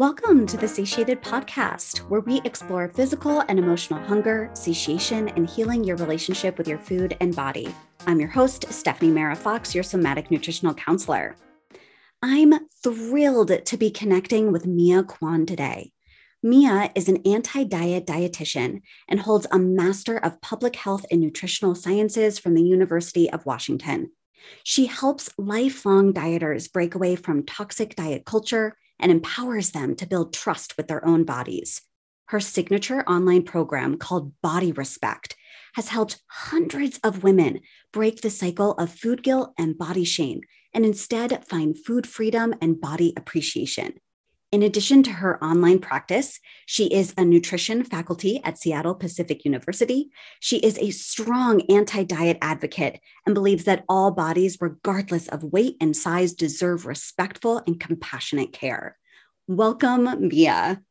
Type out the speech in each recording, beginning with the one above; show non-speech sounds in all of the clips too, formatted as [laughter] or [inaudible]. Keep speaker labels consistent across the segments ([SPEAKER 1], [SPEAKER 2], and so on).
[SPEAKER 1] Welcome to the Satiated Podcast, where we explore physical and emotional hunger, satiation, and healing your relationship with your food and body. I'm your host, Stephanie Mara Fox, your somatic nutritional counselor. I'm thrilled to be connecting with Mia Kwan today. Mia is an anti diet dietitian and holds a Master of Public Health and Nutritional Sciences from the University of Washington. She helps lifelong dieters break away from toxic diet culture and empowers them to build trust with their own bodies. Her signature online program called Body Respect has helped hundreds of women break the cycle of food guilt and body shame and instead find food freedom and body appreciation. In addition to her online practice, she is a nutrition faculty at Seattle Pacific University. She is a strong anti diet advocate and believes that all bodies, regardless of weight and size, deserve respectful and compassionate care. Welcome, Mia.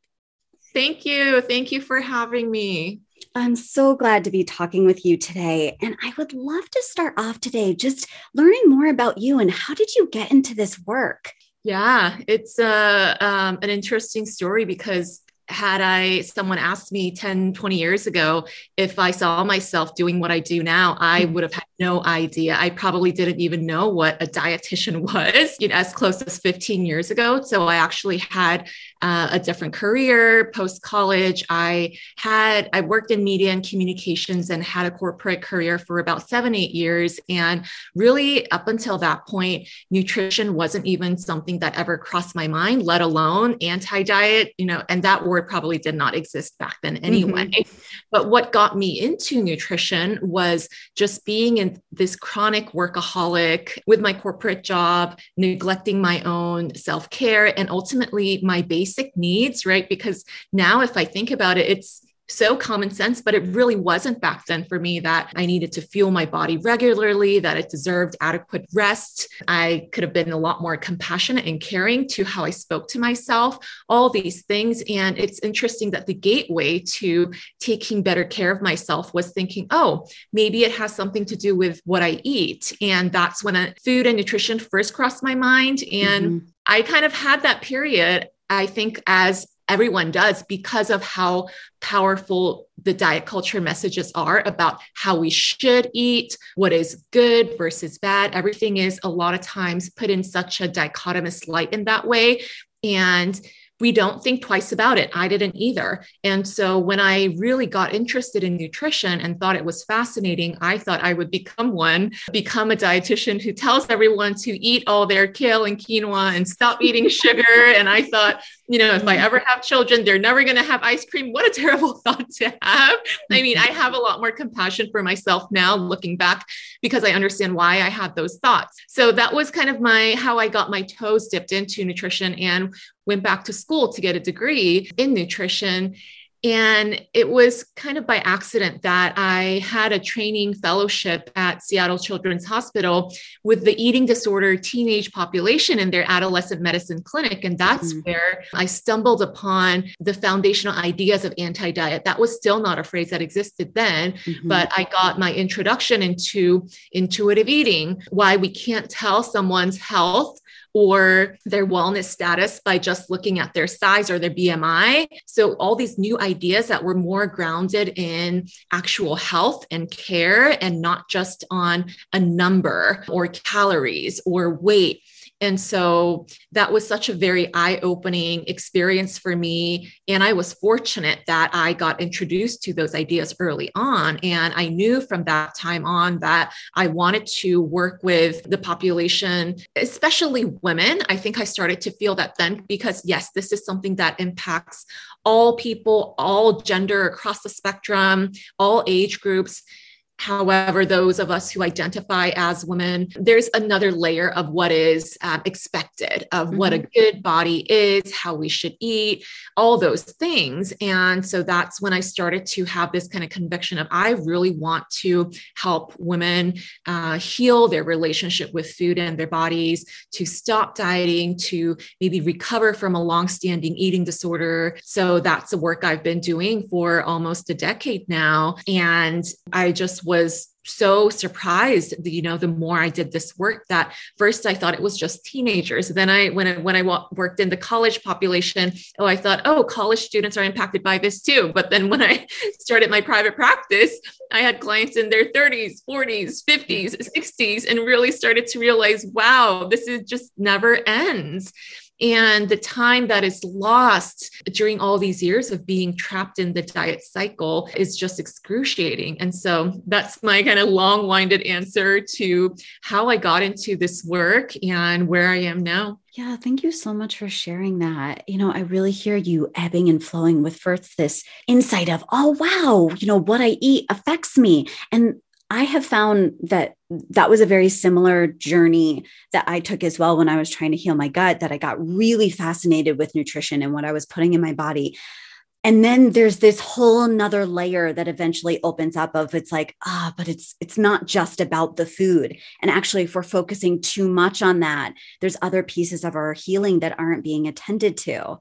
[SPEAKER 2] Thank you. Thank you for having me.
[SPEAKER 1] I'm so glad to be talking with you today. And I would love to start off today just learning more about you and how did you get into this work?
[SPEAKER 2] Yeah, it's uh, um, an interesting story because had I someone asked me 10, 20 years ago if I saw myself doing what I do now, I mm. would have had no idea. I probably didn't even know what a dietitian [laughs] was you know, as close as 15 years ago. So I actually had uh, a different career post college. I had, I worked in media and communications and had a corporate career for about seven, eight years. And really, up until that point, nutrition wasn't even something that ever crossed my mind, let alone anti diet, you know, and that word probably did not exist back then anyway. Mm-hmm. But what got me into nutrition was just being in this chronic workaholic with my corporate job, neglecting my own self care and ultimately my basic needs, right? Because now, if I think about it, it's so common sense, but it really wasn't back then for me that I needed to fuel my body regularly, that it deserved adequate rest. I could have been a lot more compassionate and caring to how I spoke to myself, all these things. And it's interesting that the gateway to taking better care of myself was thinking, oh, maybe it has something to do with what I eat. And that's when food and nutrition first crossed my mind. And mm-hmm. I kind of had that period I think as everyone does because of how powerful the diet culture messages are about how we should eat, what is good versus bad. Everything is a lot of times put in such a dichotomous light in that way. And we don't think twice about it. I didn't either. And so when I really got interested in nutrition and thought it was fascinating, I thought I would become one, become a dietitian who tells everyone to eat all their kale and quinoa and stop eating sugar. And I thought, you know, if I ever have children, they're never going to have ice cream. What a [laughs] terrible thought to have. I mean, I have a lot more compassion for myself now looking back because I understand why I had those thoughts. So that was kind of my how I got my toes dipped into nutrition and went back to school to get a degree in nutrition. And it was kind of by accident that I had a training fellowship at Seattle Children's Hospital with the eating disorder teenage population in their adolescent medicine clinic. And that's mm-hmm. where I stumbled upon the foundational ideas of anti diet. That was still not a phrase that existed then, mm-hmm. but I got my introduction into intuitive eating, why we can't tell someone's health or their wellness status by just looking at their size or their BMI. So, all these new ideas that were more grounded in actual health and care and not just on a number or calories or weight. And so that was such a very eye opening experience for me. And I was fortunate that I got introduced to those ideas early on. And I knew from that time on that I wanted to work with the population, especially women. I think I started to feel that then because, yes, this is something that impacts all people, all gender across the spectrum, all age groups. However, those of us who identify as women, there's another layer of what is um, expected of mm-hmm. what a mm-hmm. good body is, how we should eat, all those things. And so that's when I started to have this kind of conviction of I really want to help women uh, heal their relationship with food and their bodies, to stop dieting, to maybe recover from a long-standing eating disorder. So that's the work I've been doing for almost a decade now. And I just was so surprised you know the more i did this work that first i thought it was just teenagers. Then i when i when i worked in the college population oh i thought oh college students are impacted by this too. But then when i [laughs] started my private practice i had clients in their 30s 40s 50s 60s and really started to realize wow this is just never ends and the time that is lost during all these years of being trapped in the diet cycle is just excruciating. And so that's my kind of long winded answer to how I got into this work and where I am now.
[SPEAKER 1] Yeah, thank you so much for sharing that. You know, I really hear you ebbing and flowing with first this insight of, oh, wow, you know, what I eat affects me. And I have found that that was a very similar journey that I took as well when I was trying to heal my gut, that I got really fascinated with nutrition and what I was putting in my body. And then there's this whole nother layer that eventually opens up of it's like, ah, but it's it's not just about the food. And actually, if we're focusing too much on that, there's other pieces of our healing that aren't being attended to.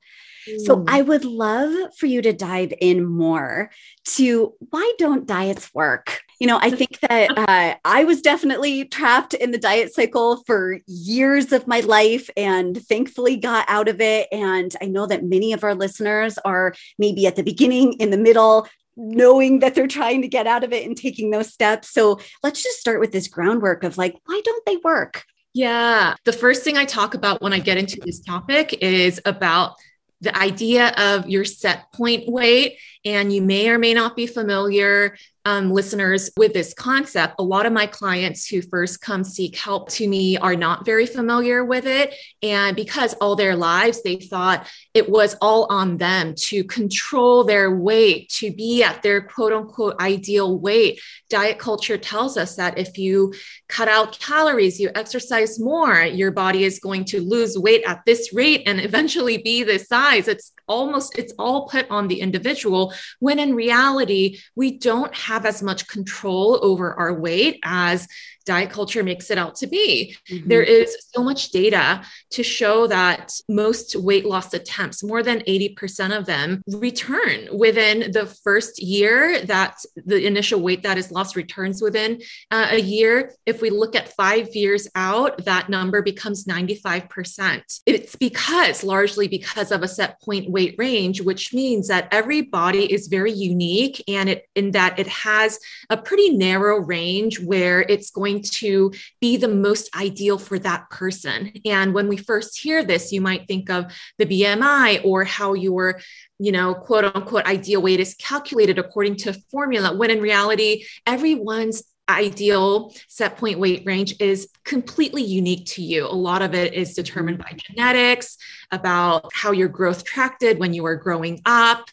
[SPEAKER 1] So mm. I would love for you to dive in more to why don't diets work? You know, I [laughs] think that uh, I was definitely trapped in the diet cycle for years of my life and thankfully got out of it. And I know that many of our listeners are maybe at the beginning, in the middle, knowing that they're trying to get out of it and taking those steps. So let's just start with this groundwork of like, why don't they work?
[SPEAKER 2] Yeah. The first thing I talk about when I get into this topic is about the idea of your set point weight. And you may or may not be familiar um, listeners with this concept. A lot of my clients who first come seek help to me are not very familiar with it. And because all their lives they thought it was all on them to control their weight, to be at their quote unquote ideal weight. Diet culture tells us that if you cut out calories, you exercise more, your body is going to lose weight at this rate and [laughs] eventually be this size. It's almost, it's all put on the individual when in reality, we don't have have as much control over our weight as diet culture makes it out to be. Mm-hmm. There is so much data to show that most weight loss attempts, more than 80% of them, return within the first year that the initial weight that is lost returns within uh, a year. If we look at five years out, that number becomes 95%. It's because, largely because of a set point weight range, which means that every body is very unique and it in that it has a pretty narrow range where it's going to be the most ideal for that person. And when we first hear this, you might think of the BMI or how your you know, quote unquote ideal weight is calculated according to formula, when in reality, everyone's ideal set point weight range is completely unique to you. A lot of it is determined by mm-hmm. genetics, about how your growth tracted when you were growing up.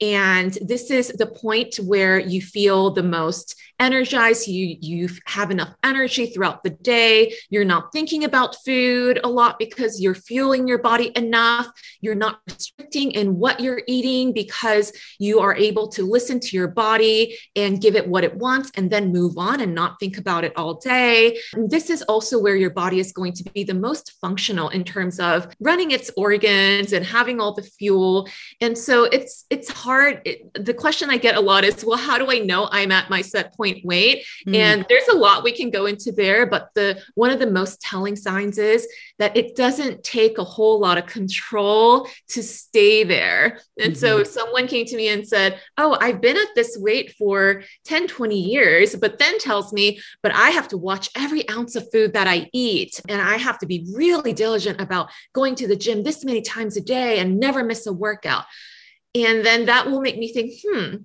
[SPEAKER 2] And this is the point where you feel the most energized you you have enough energy throughout the day. You're not thinking about food a lot because you're fueling your body enough. You're not restricting in what you're eating because you are able to listen to your body and give it what it wants and then move on and not think about it all day. And this is also where your body is going to be the most functional in terms of running its organs and having all the fuel. And so it's it's hard. It, the question i get a lot is well how do i know i'm at my set point point weight. Mm. And there's a lot we can go into there, but the one of the most telling signs is that it doesn't take a whole lot of control to stay there. And mm-hmm. so if someone came to me and said, "Oh, I've been at this weight for 10, 20 years," but then tells me, "But I have to watch every ounce of food that I eat and I have to be really diligent about going to the gym this many times a day and never miss a workout." And then that will make me think, hmm,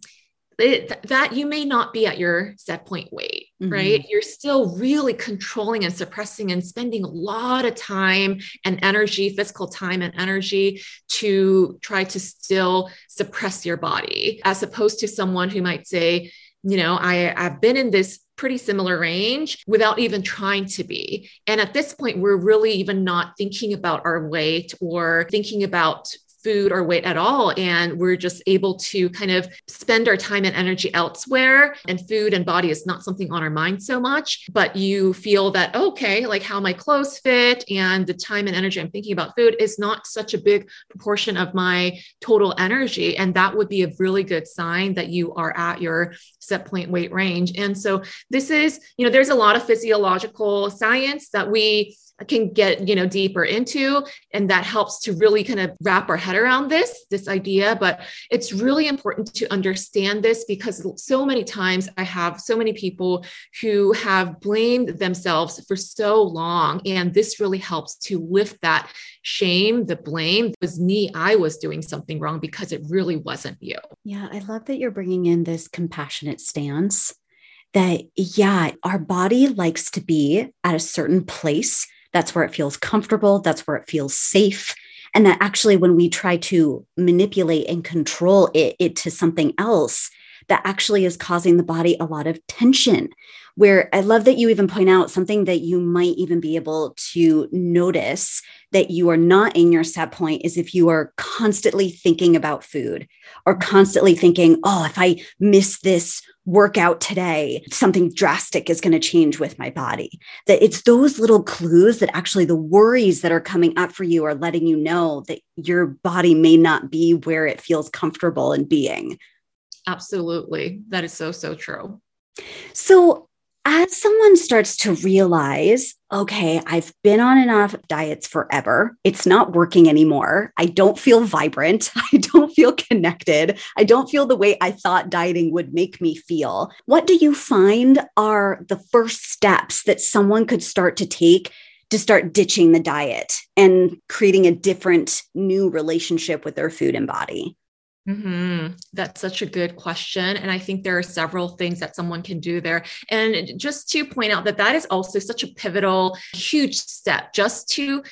[SPEAKER 2] it, that you may not be at your set point weight, mm-hmm. right? You're still really controlling and suppressing and spending a lot of time and energy, physical time and energy to try to still suppress your body, as opposed to someone who might say, you know, I, I've been in this pretty similar range without even trying to be. And at this point, we're really even not thinking about our weight or thinking about food or weight at all. And we're just able to kind of spend our time and energy elsewhere. And food and body is not something on our mind so much, but you feel that, okay, like how my clothes fit and the time and energy I'm thinking about food is not such a big proportion of my total energy. And that would be a really good sign that you are at your set point weight range. And so this is, you know, there's a lot of physiological science that we can get you know deeper into and that helps to really kind of wrap our head around this this idea. But it's really important to understand this because so many times i have so many people who have blamed themselves for so long and this really helps to lift that shame the blame. It was me i was doing something wrong because it really wasn't you.
[SPEAKER 1] Yeah i love that you're bringing in this compassionate stance that yeah our body likes to be at a certain place that's where it feels comfortable. That's where it feels safe. And that actually, when we try to manipulate and control it, it to something else, that actually is causing the body a lot of tension. Where I love that you even point out something that you might even be able to notice that you are not in your set point is if you are constantly thinking about food or constantly thinking, oh, if I miss this workout today, something drastic is going to change with my body. That it's those little clues that actually the worries that are coming up for you are letting you know that your body may not be where it feels comfortable in being.
[SPEAKER 2] Absolutely. That is so, so true.
[SPEAKER 1] So, as someone starts to realize, okay, I've been on and off diets forever. It's not working anymore. I don't feel vibrant. [laughs] I don't feel connected. I don't feel the way I thought dieting would make me feel. What do you find are the first steps that someone could start to take to start ditching the diet and creating a different new relationship with their food and body?
[SPEAKER 2] Mm-hmm. That's such a good question. And I think there are several things that someone can do there. And just to point out that that is also such a pivotal, huge step just to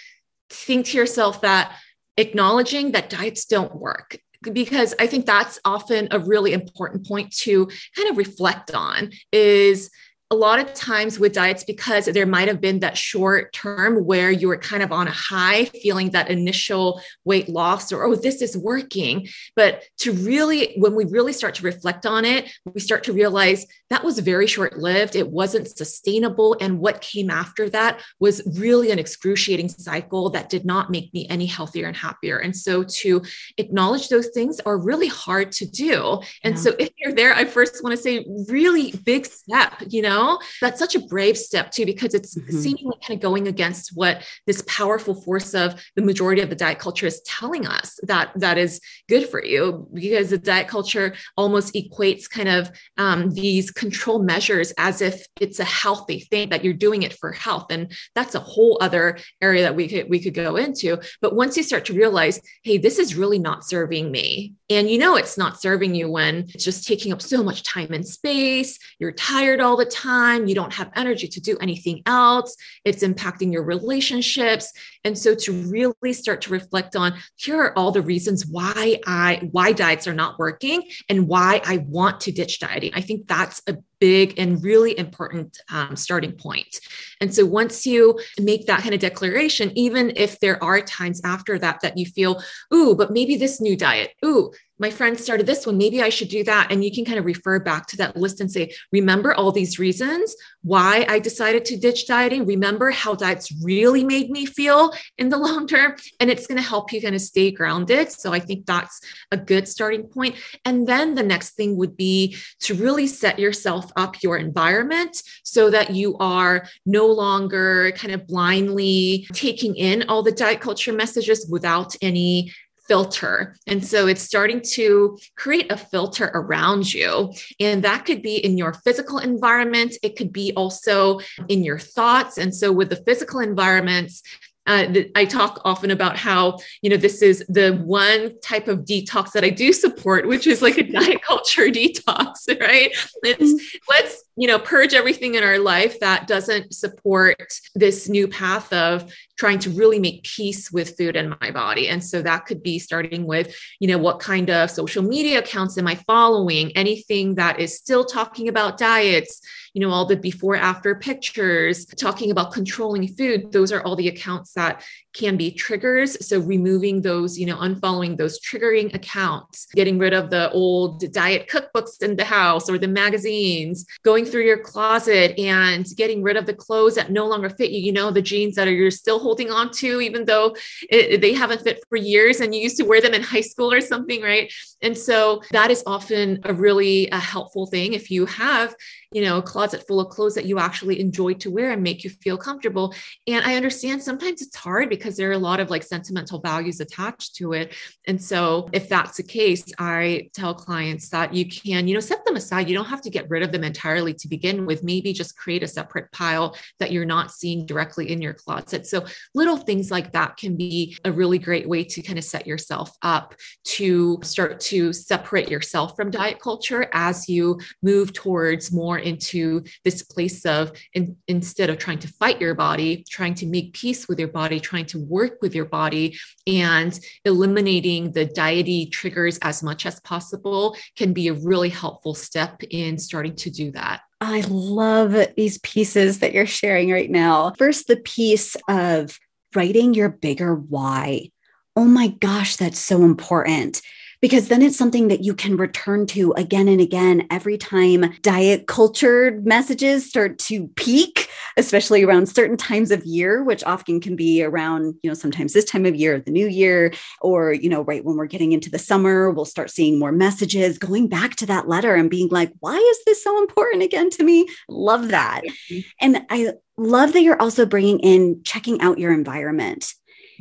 [SPEAKER 2] think to yourself that acknowledging that diets don't work because I think that's often a really important point to kind of reflect on is a lot of times with diets because there might have been that short term where you were kind of on a high feeling that initial weight loss or oh this is working. But to really when we really start to reflect on it we start to realize that was very short lived it wasn't sustainable. And what came after that was really an excruciating cycle that did not make me any healthier and happier. And so to acknowledge those things are really hard to do. And yeah. so if you're there i first want to say really big step you know know that's such a brave step too because it's mm-hmm. seemingly kind of going against what this powerful force of the majority of the diet culture is telling us that that is good for you because the diet culture almost equates kind of um, these control measures as if it's a healthy thing that you're doing it for health and that's a whole other area that we could we could go into but once you start to realize hey this is really not serving me and you know it's not serving you when it's just taking up so much time and space you're tired all the time time. You don't have energy to do anything else. It's impacting your relationships. And so to really start to reflect on here are all the reasons why I why diets are not working and why I want to ditch dieting. I think that's a big and really important um, starting point. And so once you make that kind of declaration, even if there are times after that that you feel, ooh, but maybe this new diet, ooh, my friend started this one. Maybe I should do that. And you can kind of refer back to that list and say, remember all these reasons why I decided to ditch dieting. Remember how diets really made me feel in the [laughs] long term. And it's going to help you kind of stay grounded. So I think that's a good starting point. And then the next thing would be to really set yourself up your environment so that you are no longer kind of blindly taking in all the diet culture messages without any filter. And so it's starting to create a filter around you. And that could be in your physical environment, it could be also in your thoughts. And so with the physical environments, uh, I talk often about how, you know, this is the one type of detox that I do support, which is like a [laughs] diet culture detox, right? It's mm-hmm. let's, you know, purge everything in our life that doesn't support this new path of trying to really make peace with food and my body. And so that could be starting with, you know, what kind of social media accounts am I following? Anything that is still talking about diets, you know, all the before after pictures, talking about controlling food. Those are all the accounts that can be triggers. So removing those, you know, unfollowing those triggering accounts, getting rid of the old diet cookbooks in the house or the magazines, going through your closet and getting rid of the clothes that no longer fit you, you know, the jeans that are you're still holding on to, even though it, they haven't fit for years and you used to wear them in high school or something, right? And so that is often a really a helpful thing if you have you know, a closet full of clothes that you actually enjoy to wear and make you feel comfortable. And I understand sometimes it's hard because there are a lot of like sentimental values attached to it. And so if that's the case, I tell clients that you can, you know, set them aside. You don't have to get rid of them entirely to begin with. Maybe just create a separate pile that you're not seeing directly in your closet. So little things like that can be a really great way to kind of set yourself up to start to separate yourself from diet culture as you move towards more into this place of in, instead of trying to fight your body, trying to make peace with your body, trying to work with your body, and eliminating the diety triggers as much as possible can be a really helpful step in starting to do that.
[SPEAKER 1] I love these pieces that you're sharing right now. First, the piece of writing your bigger why. Oh my gosh, that's so important because then it's something that you can return to again and again every time diet culture messages start to peak especially around certain times of year which often can be around you know sometimes this time of year the new year or you know right when we're getting into the summer we'll start seeing more messages going back to that letter and being like why is this so important again to me? Love that. Mm-hmm. And i love that you're also bringing in checking out your environment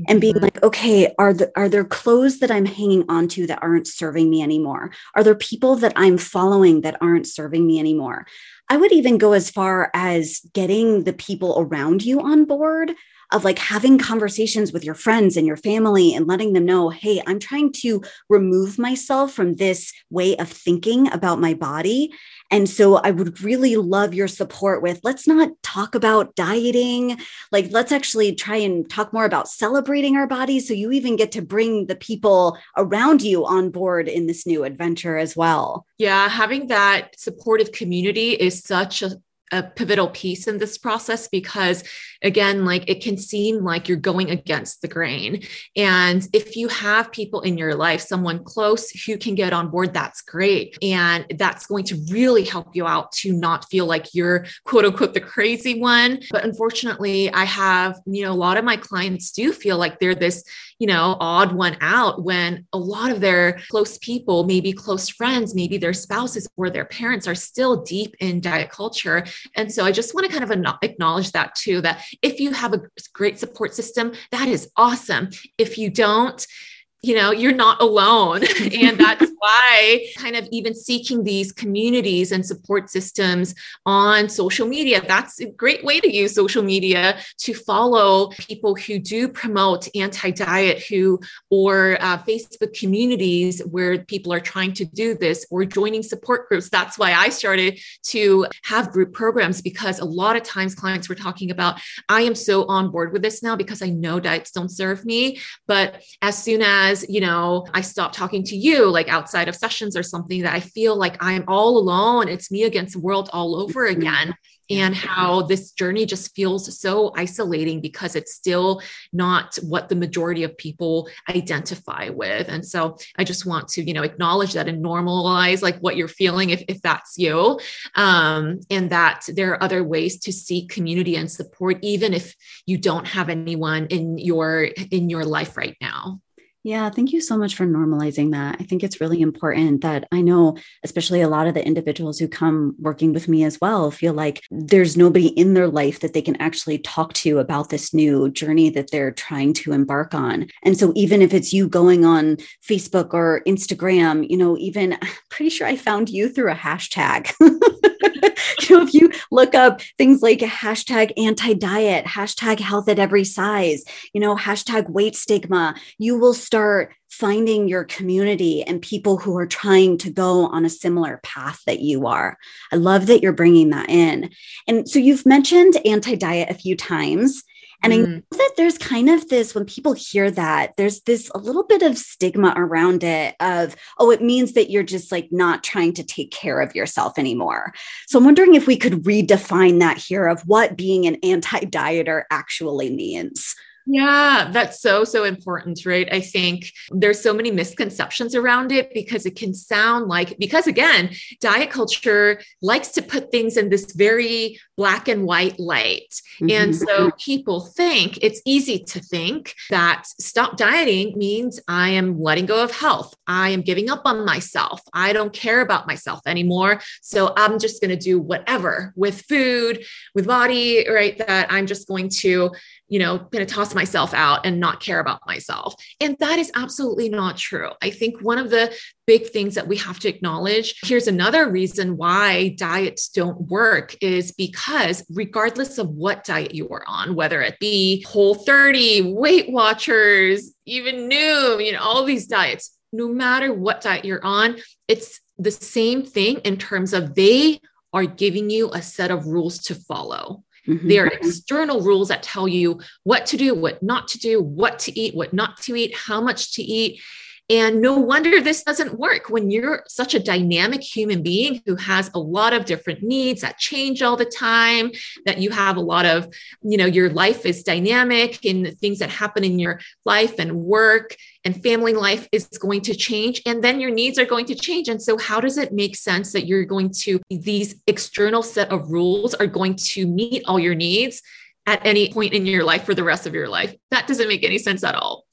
[SPEAKER 1] and being mm-hmm. like okay are the, are there clothes that i'm hanging onto that aren't serving me anymore are there people that i'm following that aren't serving me anymore i would even go as far as getting the people around you on board of like having conversations with your friends and your family and letting them know, hey, I'm trying to remove myself from this way of thinking about my body and so I would really love your support with let's not talk about dieting. Like, let's actually try and talk more about celebrating our bodies. So you even get to bring the people around you on board in this new adventure as well.
[SPEAKER 2] Yeah, having that supportive community is such a a pivotal piece in this process because again like it can seem like you're going against the grain. And if you have people in your life someone close who can get on board that's great. And that's going to really help you out to not feel like you're quote unquote the crazy one. But unfortunately i have you know a lot of my clients do feel like they're this you know odd one out when a lot of their close people maybe close friends maybe their spouses or their parents are still deep in diet culture and so I just want to kind of acknowledge that too that if you have a great support system, that is awesome. If you don't, you know you're not alone. [laughs] And that's [laughs] why kind of even seeking these communities and support systems on social media that's a great way to use social media to follow people who do promote anti-diet who or uh, facebook communities where people are trying to do this or joining support groups. That's why i started to have group programs because a lot of times clients were talking about i am so on board with this now because i know diets don't serve me. But as soon as as you know i stop talking to you like outside of sessions or something that i feel like i'm all alone. It's me against the world all over again. And how this journey just feels so isolating because it's still not what the majority of people identify with. And so i just want to you know acknowledge that and normalize like what you're feeling if, if that's you. Um, and that there are other ways to seek community and support even if you don't have anyone in your in your life right now
[SPEAKER 1] yeah, thank you so much for normalizing that. I think it's really important that I know, especially a lot of the individuals who come working with me as well, feel like there's nobody in their life that they can actually talk to about this new journey that they're trying to embark on. And so, even if it's you going on Facebook or Instagram, you know, even [laughs] I'm pretty sure I found you through a hashtag. [laughs] you know, if you look up things like hashtag anti-diet, hashtag health at every size, you know, hashtag weight stigma, you will start finding your community and people who are trying to go on a similar path that you are. I love that you're bringing that in. And so you've mentioned anti-diet a few times. And mm. I know that there's kind of this, when people hear that, there's this a little bit of stigma around it of, oh, it means that you're just like not trying to take care of yourself anymore. So I'm wondering if we could redefine that here of what being an anti dieter actually means.
[SPEAKER 2] Yeah, that's so, so important, right? I think there's so many misconceptions around it because it can sound like, because again, diet culture likes to put things in this very black and white light. Mm-hmm. And so people think it's easy to think that stop dieting means I am letting go of health. I am giving up on myself. I don't care about myself anymore. So I'm just going to do whatever with food, with body, right? That I'm just going to you know, going to toss myself out and not care about myself. And that is absolutely not true. I think one of the big things that we have to acknowledge here's another reason why diets don't work is because regardless of what diet you are on, whether it be whole 30, Weight Watchers, even Noom, you know, all these diets, no matter what diet you're on, it's the same thing in terms of they are giving you a set of rules to follow. Mm-hmm. They are external rules that tell you what to do, what not to do, what to eat, what not to eat, how much to eat. And no wonder this doesn't work when you're such a dynamic human being who has a lot of different needs that change all the time, that you have a lot of, you know, your life is dynamic and things that happen in your life and work and family life is going to change. And then your needs are going to change. And so, how does it make sense that you're going to, these external set of rules are going to meet all your needs? At any point in your life for the rest of your life. That doesn't make any sense at all.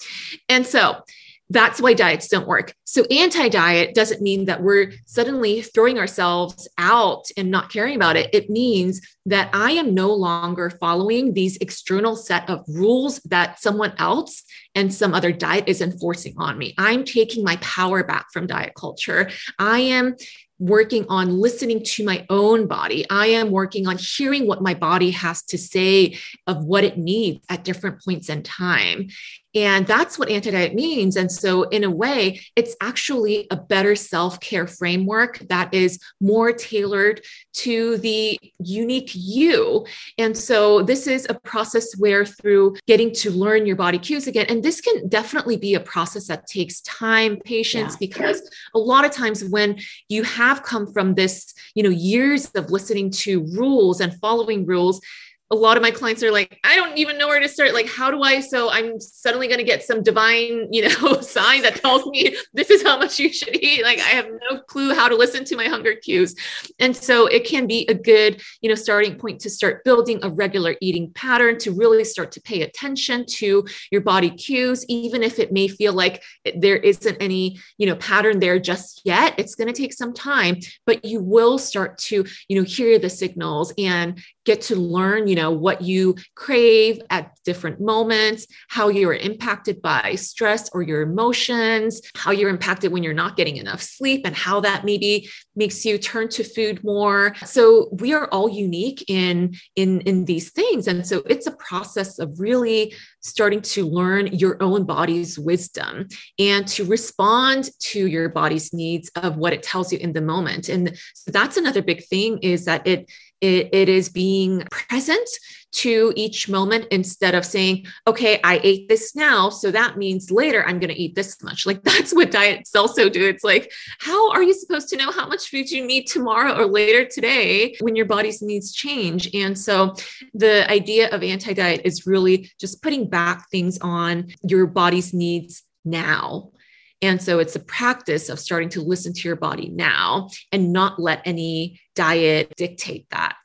[SPEAKER 2] And so, that's why diets don't work. So, anti diet doesn't mean that we're suddenly throwing ourselves out and not caring about it. It means that I am no longer following these external set of rules that someone else and some other diet is enforcing on me. I'm taking my power back from diet culture. I am working on listening to my own body. I am working on hearing what my body has to say of what it needs at different points in time. And that's what anti diet means. And so, in a way, it's actually a better self care framework that is more tailored to the unique you. And so, this is a process where, through getting to learn your body cues again, and this can definitely be a process that takes time, patience, yeah. because a lot of times when you have come from this, you know, years of listening to rules and following rules, a lot of my clients are like, I don't even know where to start. Like, how do I? So I'm suddenly going to get some divine, you know, [laughs] sign that tells me this is how much you should eat. Like, I have no clue how to listen to my hunger cues. And so it can be a good, you know, starting point to start building a regular eating pattern to really start to pay attention to your body cues, even if it may feel like there isn't any, you know, pattern there just yet. It's going to take some time, but you will start to, you know, hear the signals and get to learn, you know, what you crave at different moments, how you're impacted by stress or your emotions, how you're impacted when you're not getting enough sleep, and how that maybe makes you turn to food more. So we are all unique in in in these things, and so it's a process of really starting to learn your own body's wisdom and to respond to your body's needs of what it tells you in the moment. And so that's another big thing is that it it, it is being present to each moment instead of saying, okay, I ate this now. So that means later I'm going to eat this much. Like [laughs] that's what diets also do. It's like, how are you supposed to know how much food you need tomorrow or later today when your body's needs change? And so the idea of anti diet is really just putting back things on your body's needs now and so it's a practice of starting to listen to your body now and not let any diet dictate that.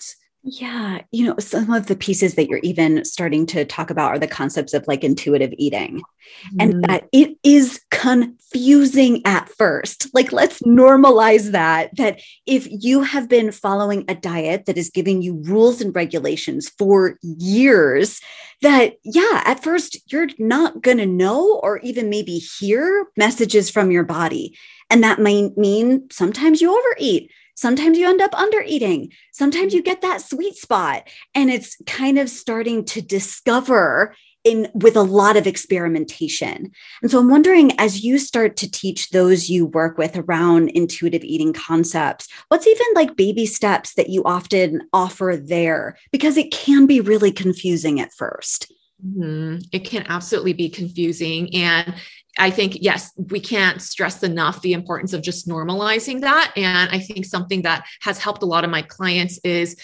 [SPEAKER 1] Yeah. You know, some of the pieces that you're even starting to talk about are the concepts of like intuitive eating mm. and that it is confusing at first. Like, let's normalize that. That if you have been following a diet that is giving you rules and regulations for years, that, yeah, at first you're not going to know or even maybe hear messages from your body. And that might mean sometimes you overeat Sometimes you end up under eating. Sometimes you mm-hmm. get that sweet spot. And it's kind of starting to discover in with a lot of experimentation. And so I'm wondering as you start to teach those you work with around intuitive eating concepts, what's even like baby steps that you often offer there because it can be really confusing at first.
[SPEAKER 2] Mm-hmm. It can absolutely be confusing. And I think, yes, we can't stress enough the importance of just normalizing that. And I think something that has helped a lot of my clients is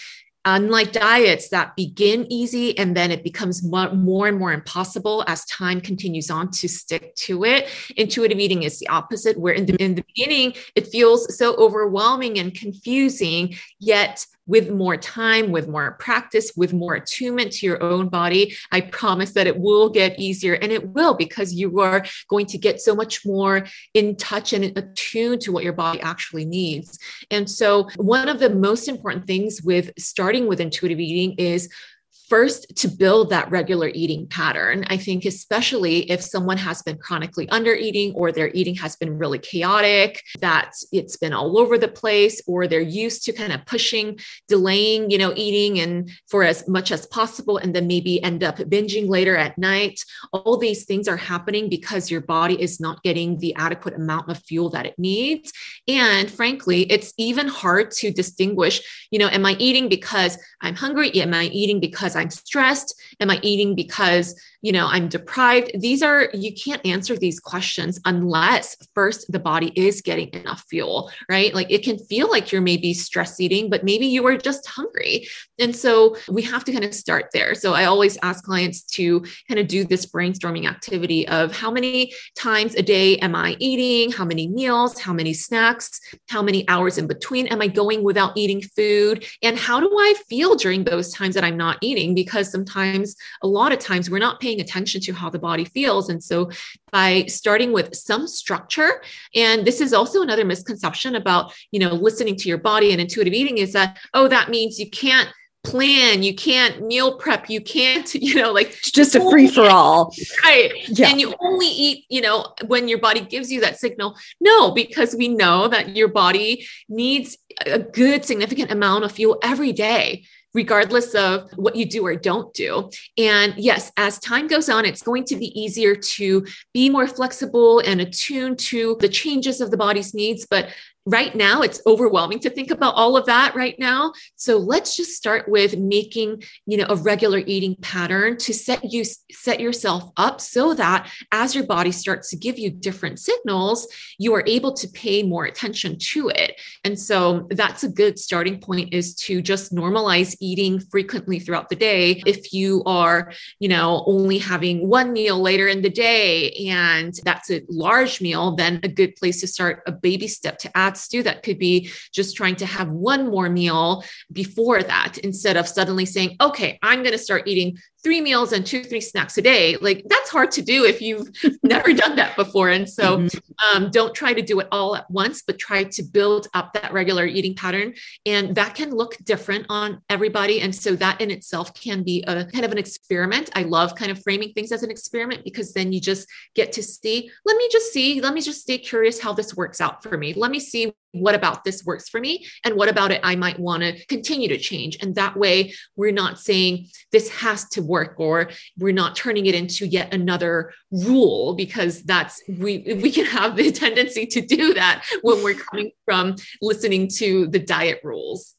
[SPEAKER 2] unlike diets that begin easy and then it becomes more and more impossible as time continues on to stick to it intuitive eating is the opposite where in the, in the beginning it feels so overwhelming and confusing yet with more time, with more practice, with more attunement to your own body, I promise that it will get easier. And it will because you are going to get so much more in touch and attuned to what your body actually needs. And so, one of the most important things with starting with intuitive eating is first to build that regular eating pattern. I think, especially if someone has been chronically under eating or their eating has been really chaotic, that it's been all over the place, or they're used to kind of pushing, delaying, you know, eating and for as much as possible, and then maybe end up binging later at night. All these things are happening because your body is not getting the adequate amount of fuel that it needs. And frankly, it's even hard to distinguish, you know, am I eating because I'm hungry? Am I eating because I'm stressed? Am I eating because you know i'm deprived. These are you can't answer these questions unless first the body is getting enough fuel right? Like it can feel like you're maybe stress eating but maybe you are just hungry. And so we have to kind of start there. So i always ask clients to kind of do this brainstorming activity of how many times a day am i eating? How many meals? How many snacks? How many hours in between am i going without eating food? And how do i feel during those times that i'm not eating? Because sometimes a lot of times we're not paying paying attention to how the body feels. And so by starting with some structure, and this is also another misconception about, you know, listening to your body and intuitive eating is that, oh, that means you can't plan you can't meal prep you can't [laughs] you know like
[SPEAKER 1] it's just a free for all
[SPEAKER 2] right yeah. and you only eat you know when your body gives you that signal no because we know that your body needs a good significant amount of fuel every day regardless of what you do or don't do. And yes, as time goes on, it's going to be easier to be more flexible and attuned to the changes of the body's needs. But right now it's overwhelming to think about all of that right now. So let's just start with making you know a regular eating pattern to set you set yourself up so that as your body starts to give you different signals you are able to pay more attention to it. And so that's a good starting point is to just normalize eating frequently throughout the day. If you are you know only having one meal later in the day and that's a large meal then a good place to start a baby step to add do that could be just trying to have one more meal before that instead of suddenly saying, okay, I'm going to start eating three meals and two, three snacks a day. Like that's hard to do if you've [laughs] never done that before. And so mm-hmm. um, don't try to do it all at once, but try to build up that regular eating pattern. And that can look different on everybody. And so that in itself can be a kind of an experiment. I love kind of framing things as an experiment because then you just get to see, let me just see, let me just stay curious how this works out for me. Let me see what about this works for me? And what about it I might want to continue to change. And that way we're not saying this has to work or we're not turning it into yet another rule because that's we [laughs] we can have the tendency to do that when we're coming from listening to the diet rules.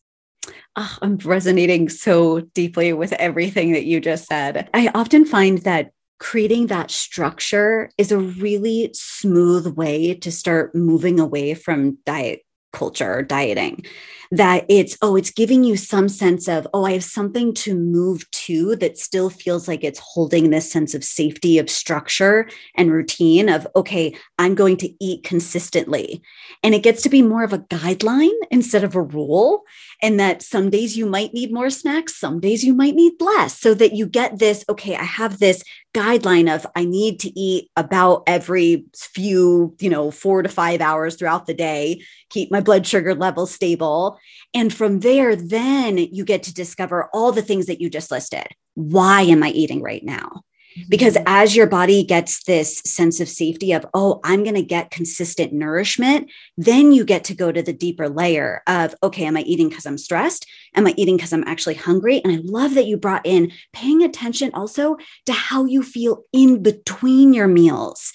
[SPEAKER 1] Oh, i'm resonating so deeply with everything that you just said. I often find that creating that structure is a really smooth way to start moving away from diet culture or dieting. That it's oh it's giving you some sense of oh i have something to move to that still feels like it's holding this sense of safety of structure and routine of okay i'm going to eat consistently. And it gets to be more of a guideline instead of a rule and that some days you might need more snacks some days you might need less so that you get this okay i have this guideline of i need to eat about every few you know 4 to 5 hours throughout the day keep my blood sugar level stable and from there, then you get to discover all the things that you just listed. Why am I eating right now? Because as your body gets this sense of safety of, oh, I'm going to get consistent nourishment, then you get to go to the deeper layer of, okay, am I eating because I'm stressed? Am I eating because I'm actually hungry? And I love that you brought in paying attention also to how you feel in between your meals.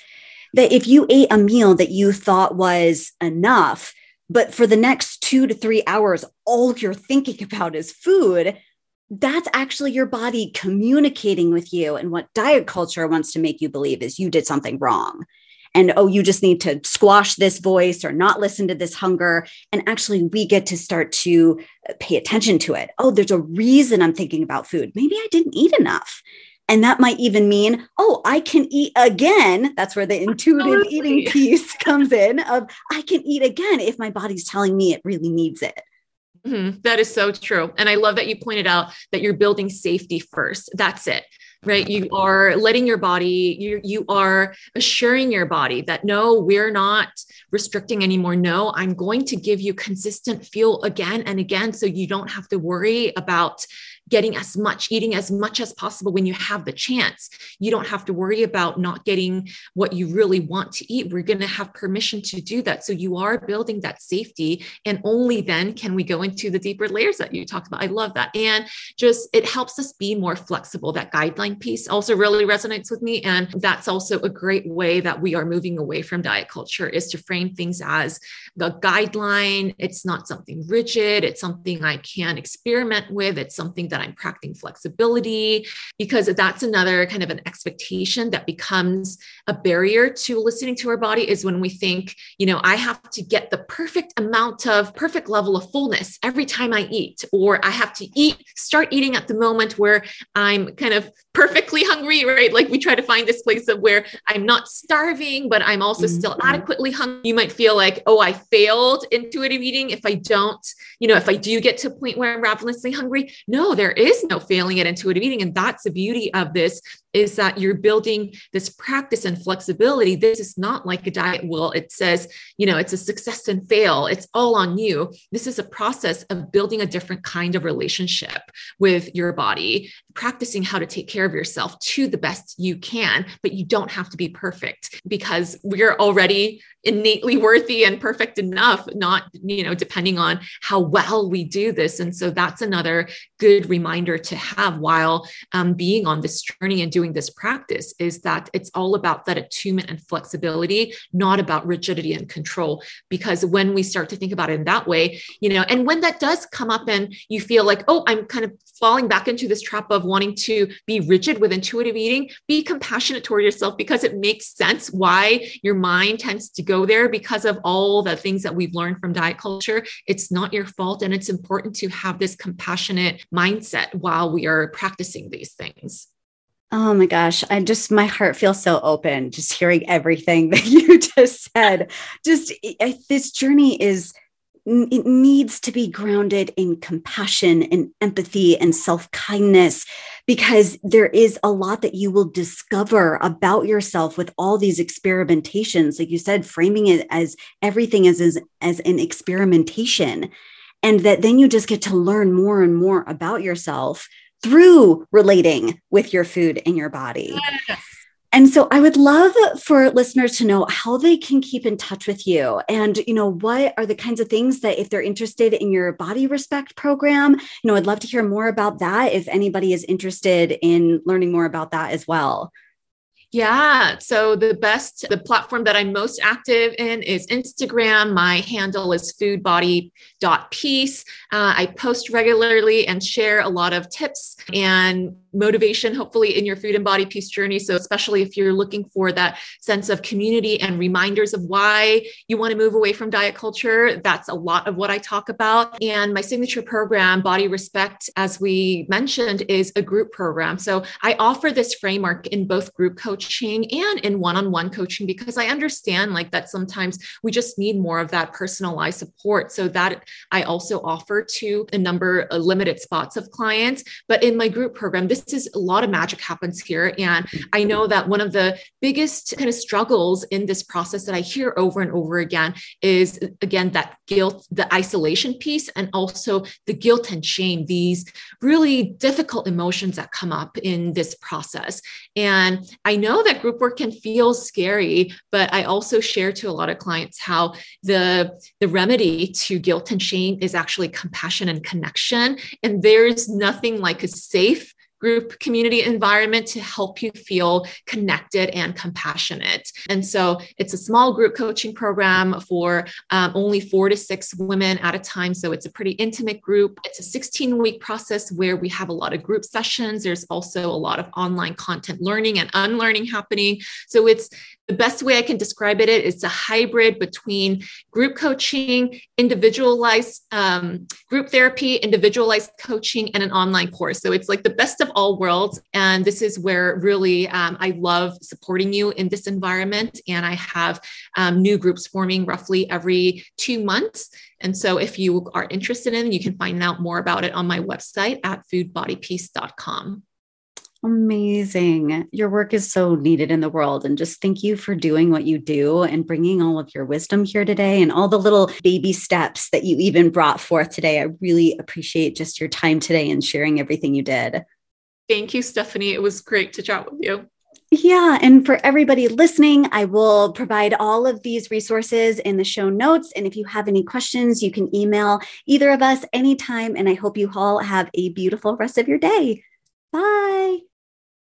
[SPEAKER 1] That if you ate a meal that you thought was enough, but for the next two to three hours, all you're thinking [laughs] about is food. That's actually your body communicating with you. And what diet culture wants to make you believe is you did something wrong. And oh, you just need to squash this voice or not listen to this hunger. And actually, we get to start to pay attention to it. Oh, there's a reason I'm thinking about food. Maybe I didn't eat enough. And that might even mean, oh, I can eat again. That's where the intuitive Absolutely. eating piece [laughs] comes in of I can eat again if my body's telling me it really needs it.
[SPEAKER 2] Mm-hmm. That is so true. And I love that you pointed out that you're building safety first. That's it right you are letting your body you you are assuring your body that no we're not restricting anymore no i'm going to give you consistent fuel again and again so you don't have to worry about getting as much, eating as much as possible when you have the chance. You don't have to worry about not getting what you really want to eat. We're going to have permission to do that. So you are building that safety. And only then can we go into the deeper layers that you talked about. I love that. And just it helps us be more flexible. That guideline piece also really resonates with me. And that's also a great way that we are moving away from diet culture is to frame things as the guideline. It's not something rigid, it's something I can experiment with, it's something that that I'm practicing flexibility, because that's another kind of an expectation that becomes a barrier to listening to our body is when we think, you know, I have to get the perfect amount of perfect level of fullness every time I eat, or I have to eat, start eating at the moment where I'm kind of perfectly hungry, right? Like we try to find this place of where I'm not starving, but I'm also mm-hmm. still adequately hungry. You might feel like, oh, I failed intuitive eating if I don't, you know, if I do get to a point where I'm ravenously hungry. No, there is no failing at intuitive eating. And that's the beauty of this is that you're building this practice and flexibility. This is not like a diet will. It says, you know, it's a success and fail. It's all on you. This is a process of building a different kind of relationship with your body, practicing how to take care of yourself to the best you can, but you don't have to be perfect because we're already innately worthy and perfect enough, not, you know, depending on how well we do this. And so that's another good reminder to have while um, being on this journey and doing this practice is that it's all about that attunement and flexibility, not about rigidity and control. Because when we start to think about it in that way, you know, and when that does come up and you feel like, oh, I'm kind of falling back into this trap of wanting to be rigid with intuitive eating, be compassionate toward yourself because it makes sense why your mind tends to go there because of all the things that we've learned from diet culture. It's not your fault. And it's important to have this compassionate mindset while we are practicing these things.
[SPEAKER 1] Oh my gosh, I just my heart feels so open just hearing everything [laughs] that you just said. Just this journey is it needs to be grounded in compassion and empathy and self-kindness because there is a lot that you will discover about yourself with all these experimentations like you said framing it as everything as as, as an experimentation and that then you just get to learn more and more about yourself through relating with your food and your body. Yes. And so I would love for listeners to know how they can keep in touch with you and you know what are the kinds of things that if they're interested in your body respect program, you know I'd love to hear more about that if anybody is interested in learning more about that as well.
[SPEAKER 2] Yeah. So the best, the platform that I'm most active in is Instagram. My handle is foodbody.peace. Uh, I post regularly and share a lot of tips and motivation, hopefully, in your food and body peace journey. So, especially if you're looking for that sense of community and reminders of why you want to move away from diet culture, that's a lot of what I talk about. And my signature program, Body Respect, as we mentioned, is a group program. So, I offer this framework in both group coaching and in one on one coaching because I understand like that sometimes we just need more of that personalized support. So, that I also offer to a number, a limited spots of clients. But in my group program, this is a lot of magic happens here. And I know that one of the biggest kind of struggles in this process that I hear over and over again is again that guilt, the isolation piece, and also the guilt and shame, these really difficult emotions that come up in this process. And I know that group work can feel scary, but I also share to a lot of clients how the, the remedy to guilt and shame is actually compassion and connection. And there's nothing like a safe group community environment to help you feel connected and compassionate. And so it's a small group coaching program for um, only four to six women at a time. So it's a pretty intimate group. It's a 16 week process where we have a lot of group sessions. There's also a lot of online content learning and unlearning happening. So it's the best way I can describe it, it is a hybrid between group coaching, individualized um, group therapy, individualized coaching, and an online course. So it's like the best of all worlds. And this is where really um, I love supporting you in this environment. And I have um, new groups forming roughly every two months. And so if you are interested in, you can find out more about it on my website at foodbodypeace.com.
[SPEAKER 1] Amazing. Your work is so needed in the world. And just thank you for doing what you do and bringing all of your wisdom here today and all the little baby steps that you even brought forth today. I really appreciate just your time today and sharing everything you did.
[SPEAKER 2] Thank you, Stephanie. It was great to chat with you.
[SPEAKER 1] Yeah. And for everybody listening, I will provide all of these resources in the show notes. And if you have any questions, you can email either of us anytime. And I hope you all have a beautiful rest of your day. Bye.